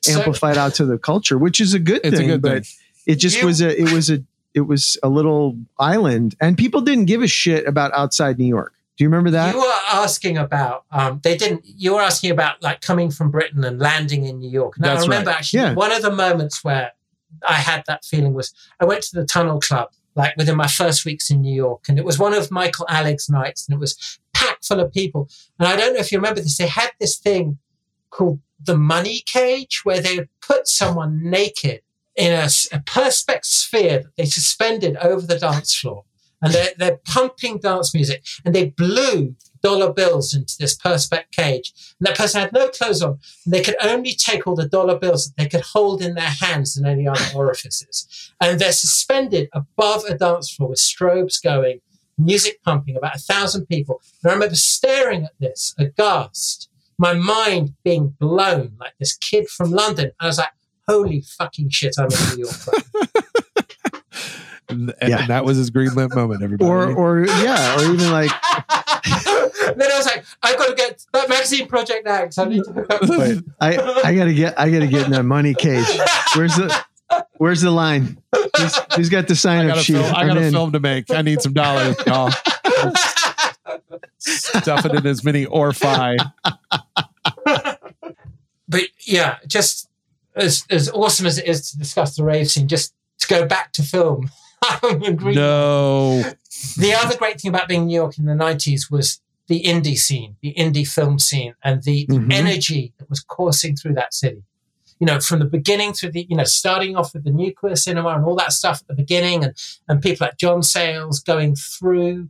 So- amplified out to the culture which is a good it's thing a good but thing. it just You- was a it was a it was a little island and people didn't give a shit about outside New York do you remember that You were asking about um, they didn't. You were asking about like coming from Britain and landing in New York. Now That's I remember right. actually Yeah. one of the moments where I had that feeling was I went to the Tunnel Club like within my first weeks in New York, and it was one of Michael Alig's nights, and it was packed full of people. And I don't know if you remember this. They had this thing called the money cage, where they put someone naked in a perspex sphere that they suspended over the dance floor. And they're, they're pumping dance music and they blew dollar bills into this perspex cage. And that person had no clothes on. And they could only take all the dollar bills that they could hold in their hands and any other orifices. And they're suspended above a dance floor with strobes going, music pumping, about a thousand people. And I remember staring at this, aghast, my mind being blown like this kid from London. I was like, holy fucking shit, I'm in New York. right and, and Yeah. that was his green lit moment. Everybody. or or yeah or even like then I was like, I've got to get that magazine project now because I need to. Wait, I I gotta get I gotta get in that money cage. Where's the Where's the line? Who's, who's got the sign got up sheet? film. I I'm got a in. film to make. I need some dollars, y'all. Stuff it in as many or five. but yeah, just as as awesome as it is to discuss the rave scene, just to go back to film. I'm agreeing. No, The other great thing about being in New York in the 90s was the indie scene, the indie film scene, and the, the Mhm. energy that was coursing through that city. You know, from the beginning through the, you know, starting off with the New Queer Cinema and all that stuff at the beginning, and, and people like John Sayles going through,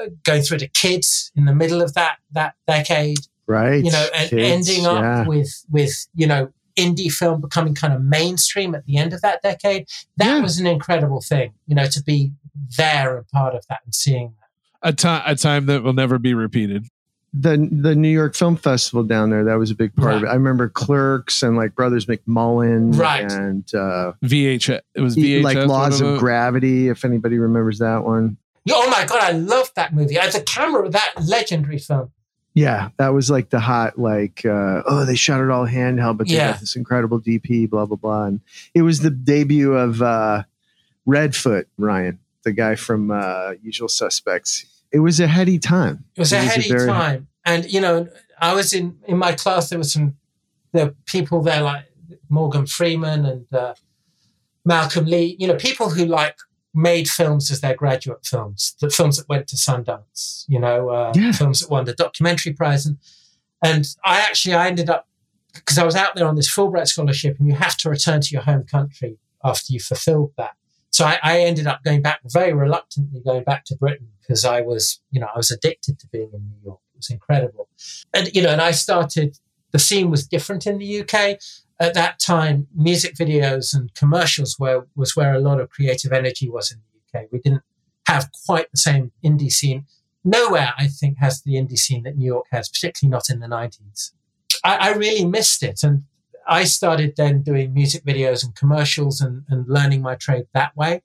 uh, going through to kids in the middle of that that decade, Right. you know, and Kids, ending up yeah. with with you know indie film becoming kind of mainstream at the end of that decade. That Yeah. was an incredible thing, you know, to be there and part of that and seeing that. A time a time that will never be repeated. the the New York Film Festival down there. That was a big part of it. I remember Clerks and like Brothers McMullen, Right. And uh, VHS. It was VHS. like Laws of of. Gravity. If anybody remembers that one. Yeah, Oh my god, I love that movie. As a camera, that legendary film. Yeah, that was like the hot, like, uh, oh, they shot it all handheld, but they Yeah. got this incredible DP, blah, blah, blah. And it was the debut of uh, Redfoot, Ryan, the guy from uh, Usual Suspects. It was a heady time. It was a heady very- time, and you know, I was in in my class. There was some the people there like Morgan Freeman and uh, Malcolm Lee. You know, people who like made films as their graduate films, the films that went to Sundance. You know, uh, Yeah. films that won the documentary prize, and and I actually I ended up because I was out there on this Fulbright scholarship, and you have to return to your home country after you fulfilled that. So I, I ended up going back very reluctantly, going back to Britain because I was, you know, I was addicted to being in New York. It was incredible, and you know, and I started. The scene was different in the UK at that time. Music videos and commercials were was where a lot of creative energy was in the UK. We didn't have quite the same indie scene. Nowhere, I think, has the indie scene that New York has, particularly not in the nineties. I, I really missed it, and I started then doing music videos and commercials and, and learning my trade that way.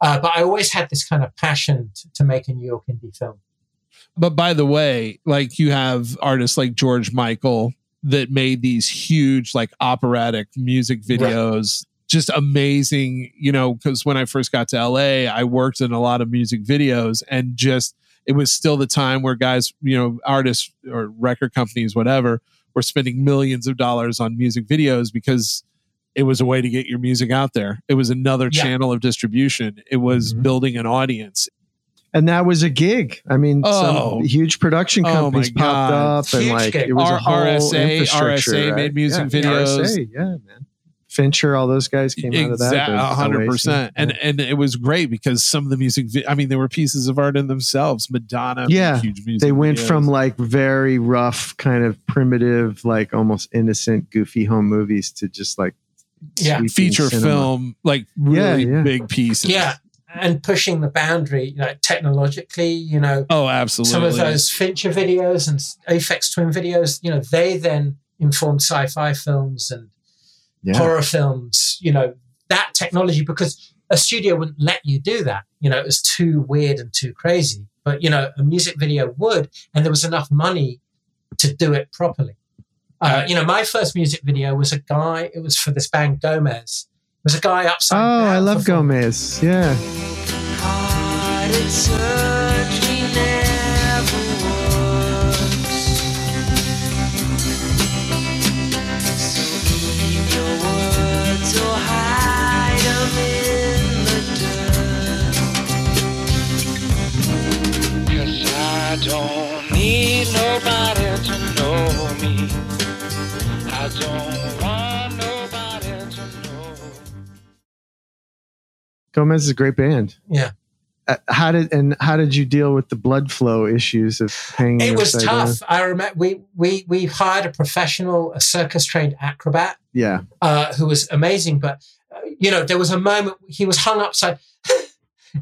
Uh, but I always had this kind of passion to, to make a New York indie film. But by the way, like you have artists like George Michael that made these huge, like operatic music videos, just amazing. You know, because when I first got to LA, I worked in a lot of music videos and just it was still the time where guys, you know, artists or record companies, whatever, were spending millions of dollars on music videos because it was a way to get your music out there. It was another Yeah. channel of distribution. It was Mhm. building an audience. and that was a gig. I mean, Oh. some huge production Oh, companies my popped up, and like gig. it was R- a whole RSA infrastructure. RSA right? made music Yeah, videos. RSA, yeah, man. Fincher, all those guys came out of that. Exactly, hundred percent. scene. and and it was great because some of the music, I mean, there were pieces of art in themselves. Madonna, Yeah, huge music. they went videos. from like very rough, kind of primitive, like almost innocent, goofy home movies to just like Yeah. feature cinema. film, like really Yeah, yeah. big pieces. Yeah. And pushing the boundary, like technologically, you know, Oh, absolutely. some of those Fincher videos and Aphex Twin videos, you know, they then informed sci-fi films and Yeah. horror films, you know, that technology because a studio wouldn't let you do that. You know, it was too weird and too crazy. But, you know, a music video would, and there was enough money to do it properly. Uh, you know, my first music video was a guy, it was for this band Gomez. It was a guy upside Oh, down. I love performing. Gomez. Yeah. Gomez is a great band. Yeah. Uh, how did and how did you deal with the blood flow issues of hanging? It was tough. down? I remember we, we, we hired a professional, a circus trained acrobat Yeah. uh, who was amazing. But uh, you know, there was a moment he was hung upside.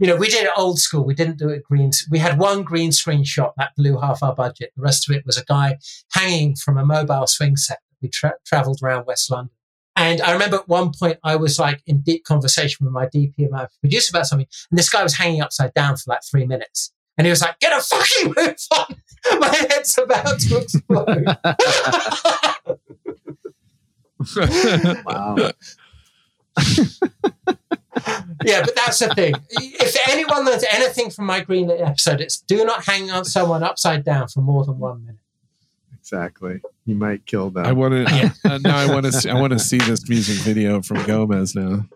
you know, we did it old school. We didn't do it green. We had one green screen shot that blew half our budget. The rest of it was a guy hanging from a mobile swing set. We tra- traveled around West London. And I remember at one point I was like in deep conversation with my DP and my producer about something, and this guy was hanging upside down for like three minutes. And he was like, "Get a fucking move on! My head's about to explode." Wow. yeah, but that's the thing. If anyone learns anything from my Greenlit episode, it's do not hang on someone upside down for more than one minute. Exactly. You might kill them. I want to. Yeah. Uh, now I want to. See, I want to see this music video from Gomez now.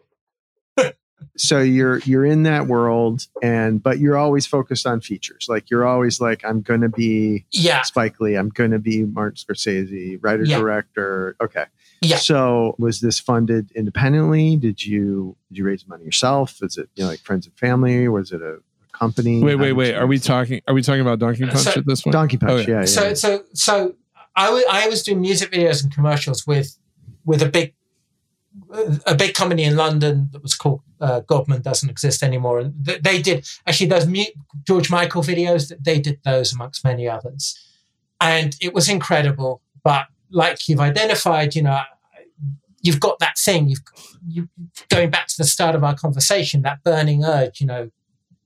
so you're you're in that world and but you're always focused on features like you're always like i'm gonna be Yeah, spike lee i'm gonna be martin scorsese writer Yeah. director okay Yeah. so was this funded independently did you did you raise money yourself is it you know like friends and family was it a, a company Wait, wait, wait. Are we talking? Are we talking about Donkey Punch So- at this point? donkey punch Oh, yeah. yeah, yeah, so yeah. so so I wa- I was doing music videos and commercials with with a big a big company in London that was called uh, Godman doesn't exist anymore, and th- they did actually those mu- George Michael videos. They did those amongst many others, and it was incredible. But like you've identified, you know, you've got that thing. You've you going back to the start of our conversation, that burning urge. You know,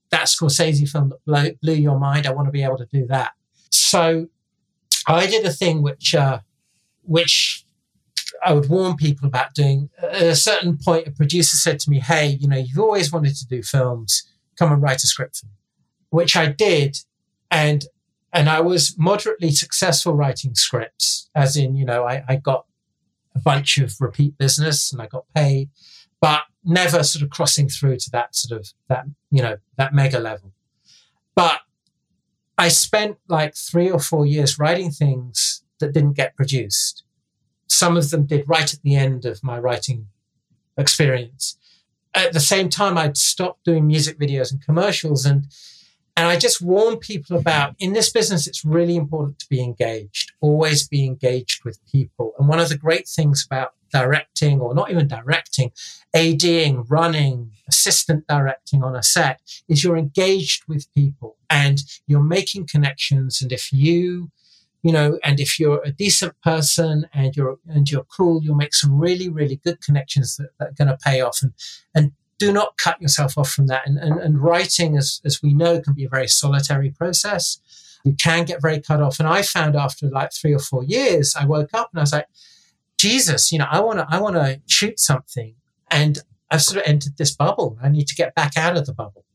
that Scorsese film that blew, blew your mind. I want to be able to do that. So I did a thing which uh, which I would warn people about doing. At a certain point, a producer said to me, "Hey, you know, you've always wanted to do films. Come and write a script for me," which I did, and and I was moderately successful writing scripts. As in, you know, I, I got a bunch of repeat business and I got paid, but never sort of crossing through to that sort of that, you know, that mega level. But I spent like three or four years writing things that didn't get produced. Some of them did right at the end of my writing experience. At the same time, I'd stopped doing music videos and commercials and and I just warn people about in this business, it's really important to be engaged, always be engaged with people. And one of the great things about directing, or not even directing, ADing, running, assistant directing on a set, is you're engaged with people and you're making connections. And if you, you know, and if you're a decent person and you're and you're cool, you'll make some really, really good connections that, that are going to pay off. And and do not cut yourself off from that. And, and, and writing, as, as we know, can be a very solitary process. You can get very cut off. And I found after like three or four years, I woke up and I was like, Jesus, you know, I want to, I want to shoot something. And I've sort of entered this bubble. I need to get back out of the bubble.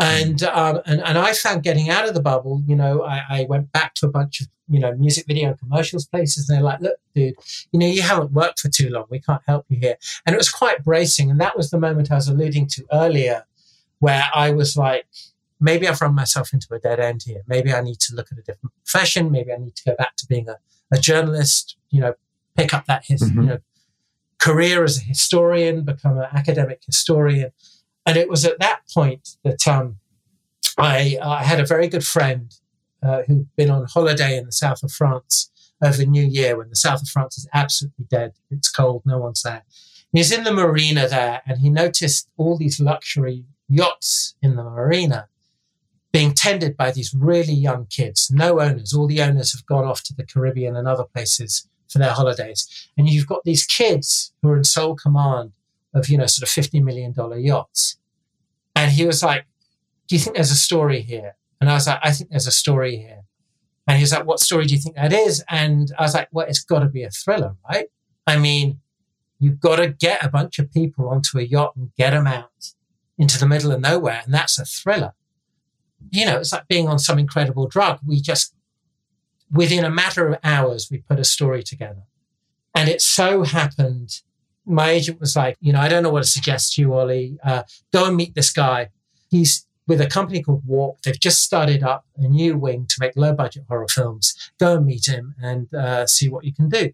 And, um, and, and I found getting out of the bubble, you know, I, I went back to a bunch of, you know, music video and commercials places. And they're like, look, dude, you know, you haven't worked for too long. We can't help you here. And it was quite bracing. And that was the moment I was alluding to earlier where I was like, maybe I've run myself into a dead end here. Maybe I need to look at a different profession. Maybe I need to go back to being a, a journalist, you know, pick up that his, Mhm. you know, career as a historian, become an academic historian. And it was at that point that um, I, I had a very good friend uh, who'd been on holiday in the south of France over New Year when the south of France is absolutely dead. It's cold, no one's there. He's in the marina there and he noticed all these luxury yachts in the marina being tended by these really young kids, no owners. All the owners have gone off to the Caribbean and other places for their holidays. And you've got these kids who are in sole command of, you know, sort of $50 million yachts. And he was like, Do you think there's a story here? And I was like, I think there's a story here. And he was like, What story do you think that is? And I was like, Well, it's got to be a thriller, right? I mean, you've got to get a bunch of people onto a yacht and get them out into the middle of nowhere. And that's a thriller. You know, it's like being on some incredible drug. We just, within a matter of hours, we put a story together. And it so happened, my agent was like, you know, I don't know what to suggest to you, Olly. Uh, go and meet this guy. He's with a company called Warp. They've just started up a new wing to make low budget horror films. Go and meet him and uh, see what you can do.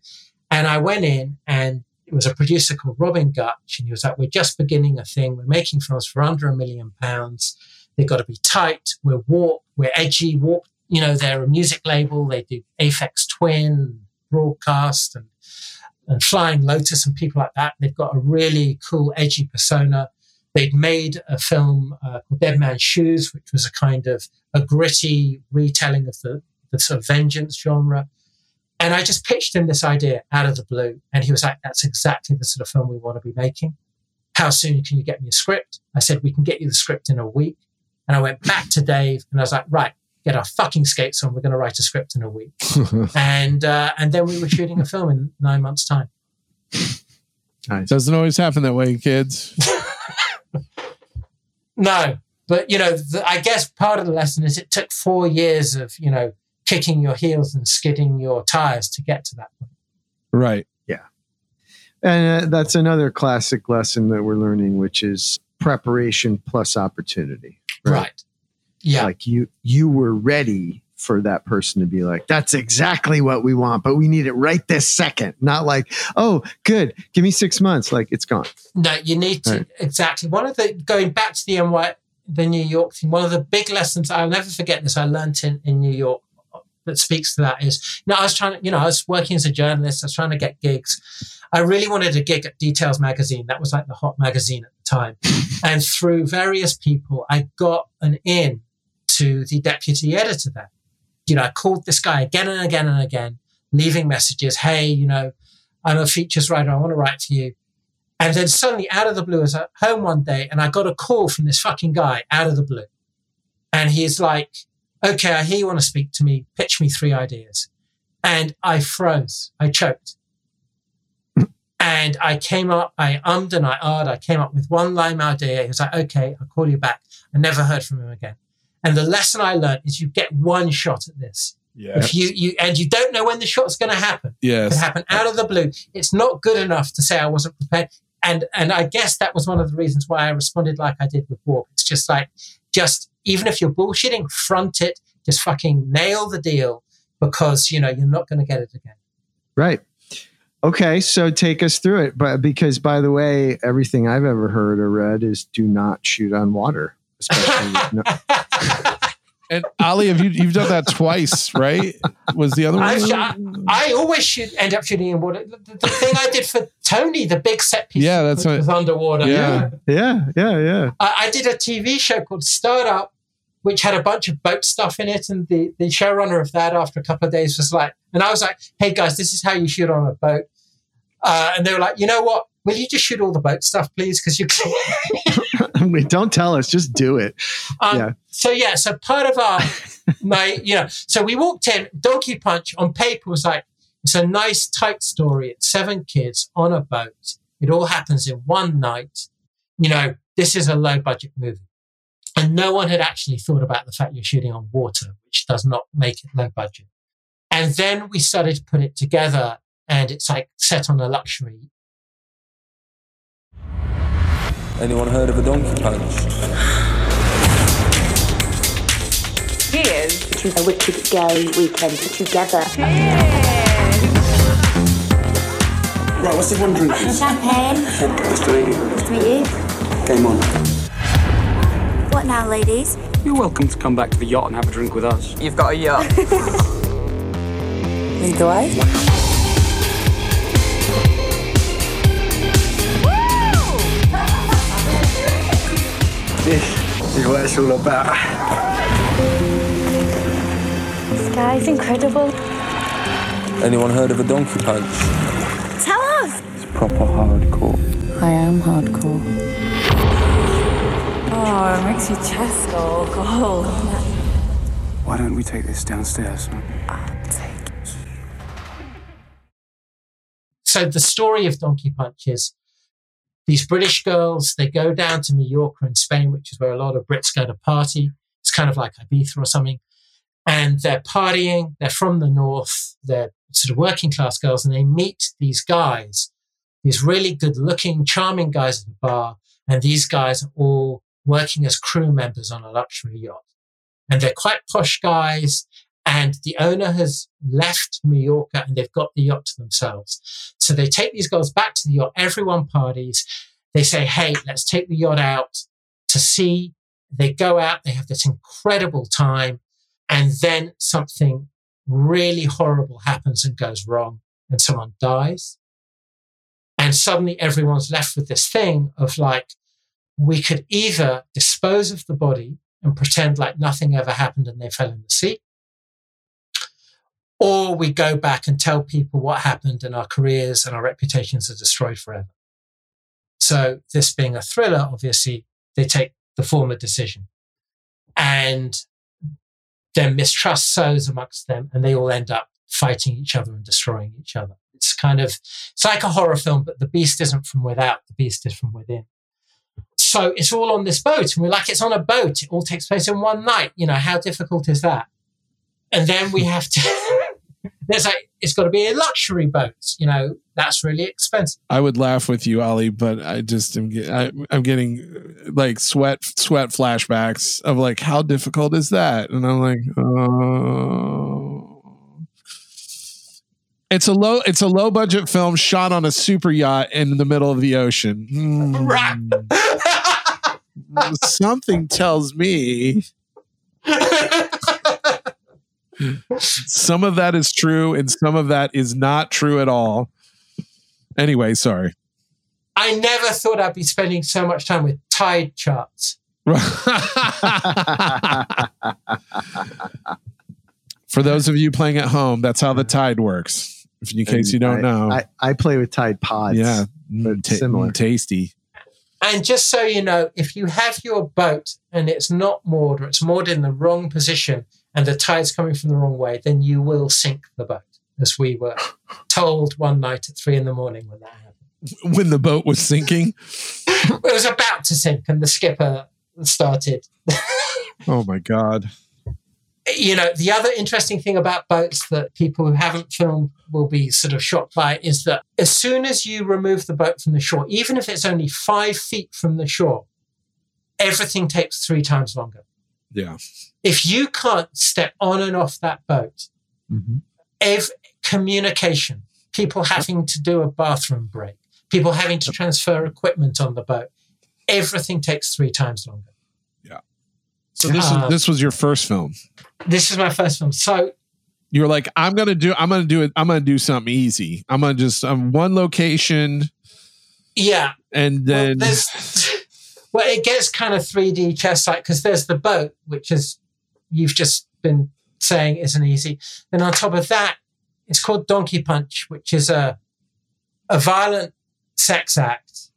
And I went in and it was a producer called Robin Gutch. And he was like, we're just beginning a thing. We're making films for under a million pounds. They've got to be tight. We're Warp. We're edgy. Warp, you know, they're a music label. They do Aphex Twin, broadcast and, and Flying Lotus and people like that. They've got a really cool, edgy persona. They'd made a film uh, called Dead Man's Shoes, which was a kind of a gritty retelling of the, the sort of vengeance genre. And I just pitched him this idea out of the blue. And he was like, that's exactly the sort of film we want to be making. How soon can you get me a script? I said, we can get you the script in a week. And I went back to Dave and I was like, right, get our fucking skates on. We're going to write a script in a week. and, uh, and then we were shooting a film in nine months time. Nice. Doesn't always happen that way, kids. No, but you know, the, I guess part of the lesson is it took four years of, you know, kicking your heels and skidding your tires to get to that point. Right. Yeah, and uh, that's another classic lesson that we're learning, which is preparation plus opportunity. Right. Yeah. Like you, you were ready for that person to be like, that's exactly what we want, but we need it right this second. Not like, oh, good, give me six months. Like it's gone. No, you need to Right. exactly one of the going back to the NY the New York thing. One of the big lessons I'll never forget this. I learned in in New York that speaks to that is you know I was trying to you know I was working as a journalist. I was trying to get gigs. I really wanted a gig at Details magazine. That was like the hot magazine at the time. and through various people, I got an in to the deputy editor there. You know, I called this guy again and again and again, leaving messages. Hey, you know, I'm a features writer. I want to write to you. And then suddenly, out of the blue, I was at home one day and I got a call from this fucking guy out of the blue. And he's like, okay, I hear you want to speak to me. Pitch me three ideas. And I froze. I choked. and I came up, I ummed and I ahed. I came up with one lame idea. He was like, okay, I'll call you back. I never heard from him again. And the lesson I learned is you get one shot at this. Yeah. If you, you and you don't know when the shot's going to happen, it Yes. could happen out of the blue. It's not good enough to say I wasn't prepared. And and I guess that was one of the reasons why I responded like I did with Warp. It's just like, just even if you're bullshitting, front it, just fucking nail the deal because you know you're not going to get it again. Right. Okay, so take us through it. But because by the way, everything I've ever heard or read is do not shoot on water. Especially And Olly, have you you've done that twice, right? Was the other I, one? I always should end up shooting in water. The, the- the thing I did for Tony, the big set piece, Yeah, that's was underwater. Yeah. yeah, yeah, yeah. I, I did a TV show called Startup, which had a bunch of boat stuff in it. And the, the showrunner of that, after a couple of days, was like, and I was like, hey guys, this is how you shoot on a boat. Uh, and they were like, you know what? Will you just shoot all the boat stuff, please? Because you I mean, don't tell us, just do it. Um, Yeah. So yeah, so part of our my you know, so we walked in. Donkey Punch on paper was like it's a nice tight story. It's seven kids on a boat. It all happens in one night. You know, this is a low budget movie, and no one had actually thought about the fact you're shooting on water, which does not make it low budget. And then we started to put it together, and it's like set on a luxury Anyone heard of a donkey punch? Cheers to a wicked gay weekend together. Right, what's everyone drinking? Champagne. Nice to meet you. Nice to meet you. Game on. What now, ladies? You're welcome to come back to the yacht and have a drink with us. You've got a yacht. Lead the way. This is what it's all about. This guy's incredible. Anyone heard of a donkey punch? Tell us. It's proper hardcore. I am hardcore. Oh, it makes your chest go cold. Why don't we take this downstairs? I'll take you. So the story of Donkey Punch is these British girls, they go down to Mallorca in Spain, which is where a lot of Brits go to party. It's kind of like Ibiza or something. And they're partying. They're from the north. They're sort of working class girls. And they meet these guys, these really good looking, charming guys at the bar. And these guys are all working as crew members on a luxury yacht. And they're quite posh guys. And the owner has left Mallorca and they've got the yacht to themselves. So they take these girls back to the yacht. Everyone parties. They say, Hey, let's take the yacht out to sea. They go out. They have this incredible time. And then something really horrible happens and goes wrong and someone dies. And suddenly everyone's left with this thing of like, we could either dispose of the body and pretend like nothing ever happened and they fell in the sea, or we go back and tell people what happened and our careers and our reputations are destroyed forever. So, this being a thriller, obviously, they take the former decision. And then mistrust sows amongst them, and they all end up fighting each other and destroying each other. It's kind of, it's like a horror film, but the beast isn't from without, the beast is from within. So it's all on this boat, and we're like, it's on a boat. It all takes place in one night. You know, how difficult is that? And then we have to, there's like, it's got to be a luxury boat. You know, that's really expensive. I would laugh with you, Olly, but I just am get, I, I'm getting uh, like sweat sweat flashbacks of like how difficult is that, and I'm like, oh. It's a low it's a low budget film shot on a super yacht in the middle of the ocean. Hmm. Right. Something tells me some of that is true and some of that is not true at all. Anyway, sorry. I never thought I'd be spending so much time with tide charts. For those of you playing at home, that's how the tide works. If in case you don't I, know, I, I play with Tide Pods. yeah, but Mm, similar. mm, tasty. And just so you know, if you have your boat and it's not moored or it's moored in the wrong position and the tide's coming from the wrong way, then you will sink the boat, as we were told one night at three in the morning when that happened. When the boat was sinking, It was about to sink and the skipper started. oh my god! you know, the other interesting thing about boats that people who haven't filmed will be sort of shocked by is that as soon as you remove the boat from the shore, even if it's only five feet from the shore, everything takes three times longer. Yeah. If you can't step on and off that boat, Mhm. ev- communication, people having to do a bathroom break, people having to transfer equipment on the boat, everything takes three times longer. Yeah. So this Uh, is this was your first film. This is my first film. So You were like, I'm gonna do. I'm gonna do it. I'm gonna do something easy. I'm gonna just um, one location, yeah, and then there's, well, it gets kind of 3D chess like because there's the boat, which is you've just been saying isn't easy. Then on top of that, it's called Donkey Punch, which is a a violent sex act,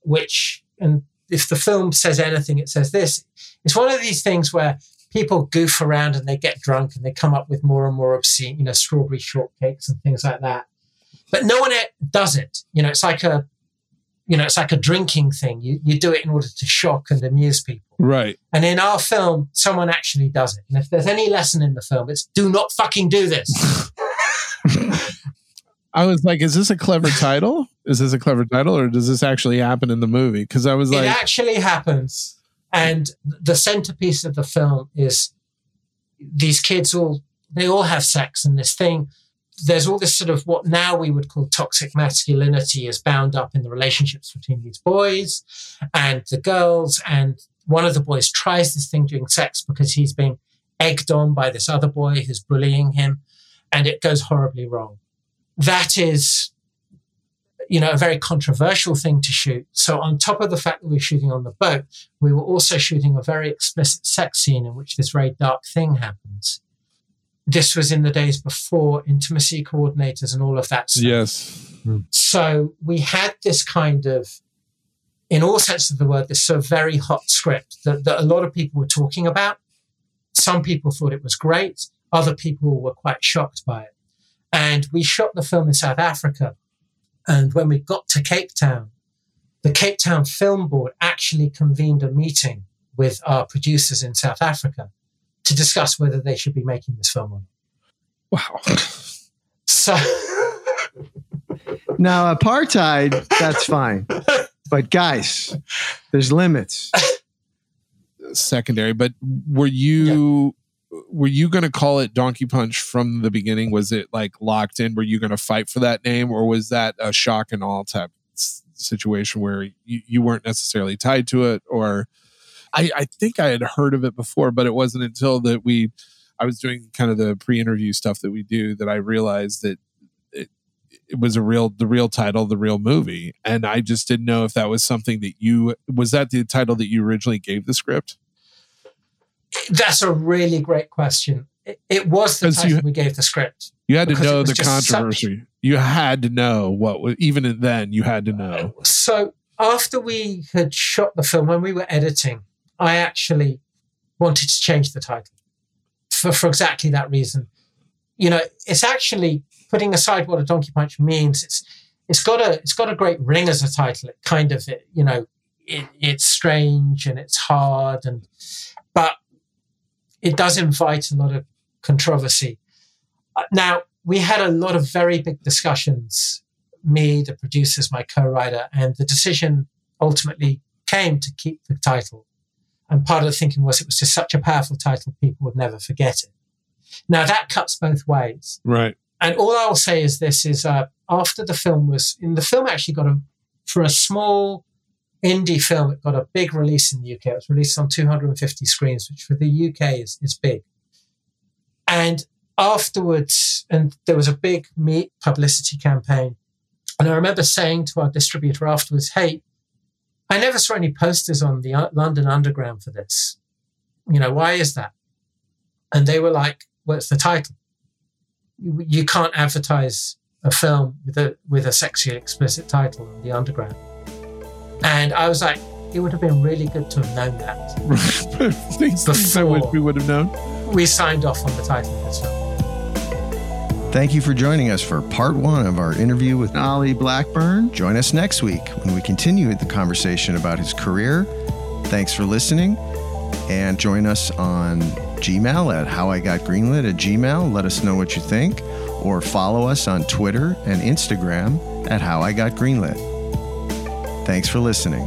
which and if the film says anything, it says this. It's one of these things where people goof around and they get drunk and they come up with more and more obscene, you know, strawberry shortcakes and things like that. But no one does it. You know, it's like a you know, it's like a drinking thing. You you do it in order to shock and amuse people. right. And in our film, someone actually does it. And if there's any lesson in the film, it's do not fucking do this. I was like, is this a clever title? Is this a clever title, or does this actually happen in the movie? Because I was like. it actually happens. And the centerpiece of the film is these kids all they all have sex and this thing. There's all this sort of what now we would call toxic masculinity is bound up in the relationships between these boys and the girls. And one of the boys tries this thing during sex because he's being egged on by this other boy who's bullying him, and it goes horribly wrong. That is you know, a very controversial thing to shoot. So on top of the fact that we were shooting on the boat, we were also shooting a very explicit sex scene in which this very dark thing happens. This was in the days before intimacy coordinators and all of that stuff. yes, hmm. So we had this kind of, in all sense of the word, this sort of very hot script that, that a lot of people were talking about. Some people thought it was great. Other people were quite shocked by it. And we shot the film in South Africa. And when we got to Cape Town, the Cape Town Film Board actually convened a meeting with our producers in South Africa to discuss whether they should be making this film or not. wow. So, Now, apartheid, that's fine. But guys, there's limits. Secondary, but were you were you going to call it Donkey Punch from the beginning? Was it like locked in? Were you going to fight for that name, or was that a shock and all type situation where you, you weren't necessarily tied to it? Or I, I think I had heard of it before, but it wasn't until that we I was doing kind of the pre-interview stuff that we do that I realized that it, it was a real the real title, the real movie, and I just didn't know if that was something that you was that the title that you originally gave the script. That's a really great question. It, it was the title you- we gave the script. You had to know the just such- controversy. You had to know what was even then. You had to know. So after we had shot the film, when we were editing, I actually wanted to change the title for, for exactly that reason. You know, it's actually putting aside what a donkey punch means. It's it's got a it's got a great ring as a title. It kind of it, you know it, it's strange and it's hard and but it does invite a lot of controversy. Uh, Now we had a lot of very big discussions me, the producers, my co-writer, and the decision ultimately came to keep the title. And part of the thinking was it was just such a powerful title, people would never forget it. Now that cuts both ways. Right. And all I'll say is this is uh, after the film was in the film actually got a for a small indie film, it got a big release in the UK. It was released on 250 screens, which for the UK is, is big. And afterwards, and there was a big meet publicity campaign. And I remember saying to our distributor afterwards, hey, I never saw any posters on the uh, London Underground for this. You know, why is that? And they were like, what's the title. You, you can't advertise a film with a with a sexually explicit title on the Underground. And I was like, it would have been really good to have known that. Things things I wish Before. we would have known. We signed off on the title of this film. Thank you for joining us for part one of our interview with Olly Blackburn. Join us next week when we continue the conversation about his career. Thanks for listening, and join us on Gmail at howigotgreenlit at gmail. Let us know what you think. Or follow us on Twitter and Instagram at howigotgreenlit. Thanks for listening.